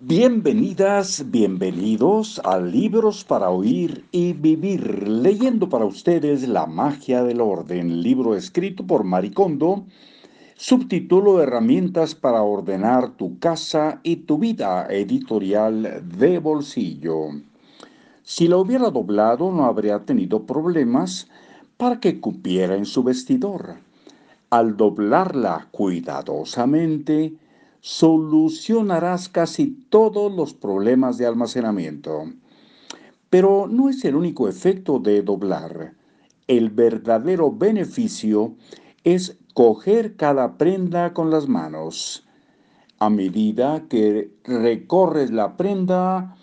Bienvenidas, bienvenidos a Libros para Oír y Vivir, leyendo para ustedes La magia del orden, libro escrito por Maricondo, subtítulo Herramientas para ordenar tu casa y tu vida, editorial de bolsillo. Si la hubiera doblado no habría tenido problemas para que cupiera en su vestidor. Al doblarla cuidadosamente, solucionarás casi todos los problemas de almacenamiento. Pero no es el único efecto de doblar. El verdadero beneficio es coger cada prenda con las manos. A medida que recorres la prenda,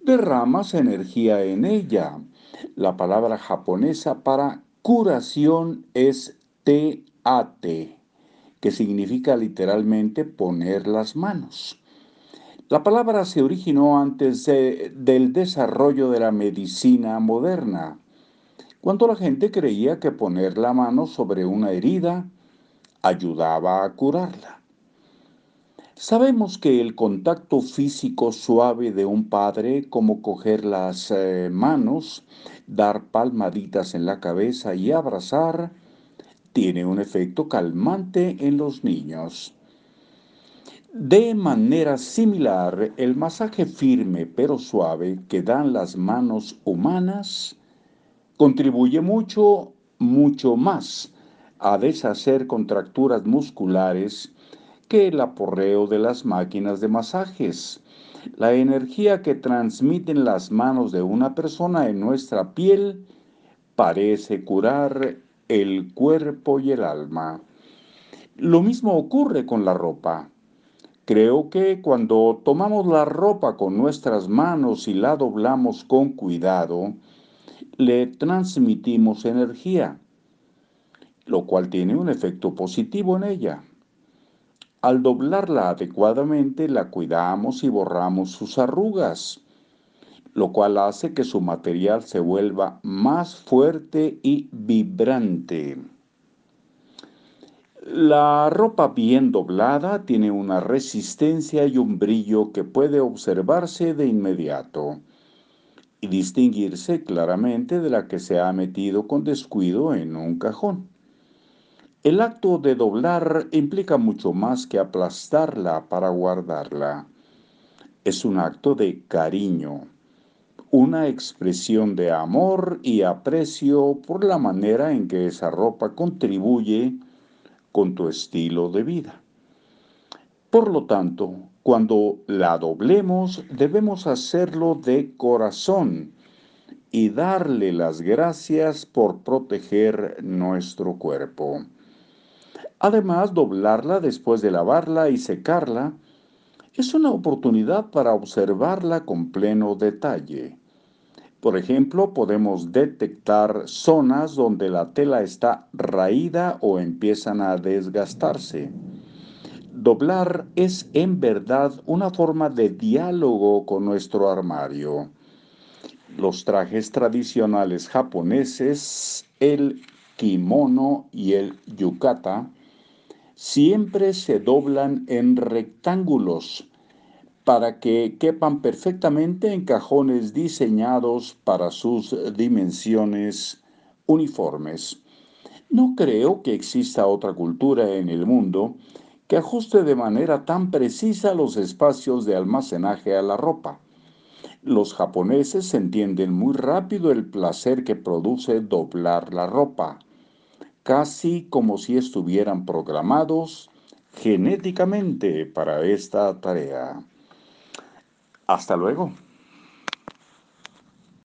derramas energía en ella. La palabra japonesa para curación es te-ate que significa literalmente poner las manos. La palabra se originó antes del desarrollo de la medicina moderna, cuando la gente creía que poner la mano sobre una herida ayudaba a curarla. Sabemos que el contacto físico suave de un padre, como coger las eh, manos, dar palmaditas en la cabeza y abrazar, tiene un efecto calmante en los niños. De manera similar, el masaje firme pero suave que dan las manos humanas contribuye mucho, mucho más a deshacer contracturas musculares que el aporreo de las máquinas de masajes. La energía que transmiten las manos de una persona en nuestra piel parece curar el cuerpo y el alma. Lo mismo ocurre con la ropa. Creo que cuando tomamos la ropa con nuestras manos y la doblamos con cuidado, le transmitimos energía, lo cual tiene un efecto positivo en ella. Al doblarla adecuadamente, la cuidamos y borramos sus arrugas lo cual hace que su material se vuelva más fuerte y vibrante. La ropa bien doblada tiene una resistencia y un brillo que puede observarse de inmediato y distinguirse claramente de la que se ha metido con descuido en un cajón. El acto de doblar implica mucho más que aplastarla para guardarla. Es un acto de cariño una expresión de amor y aprecio por la manera en que esa ropa contribuye con tu estilo de vida. Por lo tanto, cuando la doblemos, debemos hacerlo de corazón y darle las gracias por proteger nuestro cuerpo. Además, doblarla después de lavarla y secarla es una oportunidad para observarla con pleno detalle. Por ejemplo, podemos detectar zonas donde la tela está raída o empiezan a desgastarse. Doblar es en verdad una forma de diálogo con nuestro armario. Los trajes tradicionales japoneses, el kimono y el yukata, siempre se doblan en rectángulos para que quepan perfectamente en cajones diseñados para sus dimensiones uniformes. No creo que exista otra cultura en el mundo que ajuste de manera tan precisa los espacios de almacenaje a la ropa. Los japoneses entienden muy rápido el placer que produce doblar la ropa casi como si estuvieran programados genéticamente para esta tarea. Hasta luego.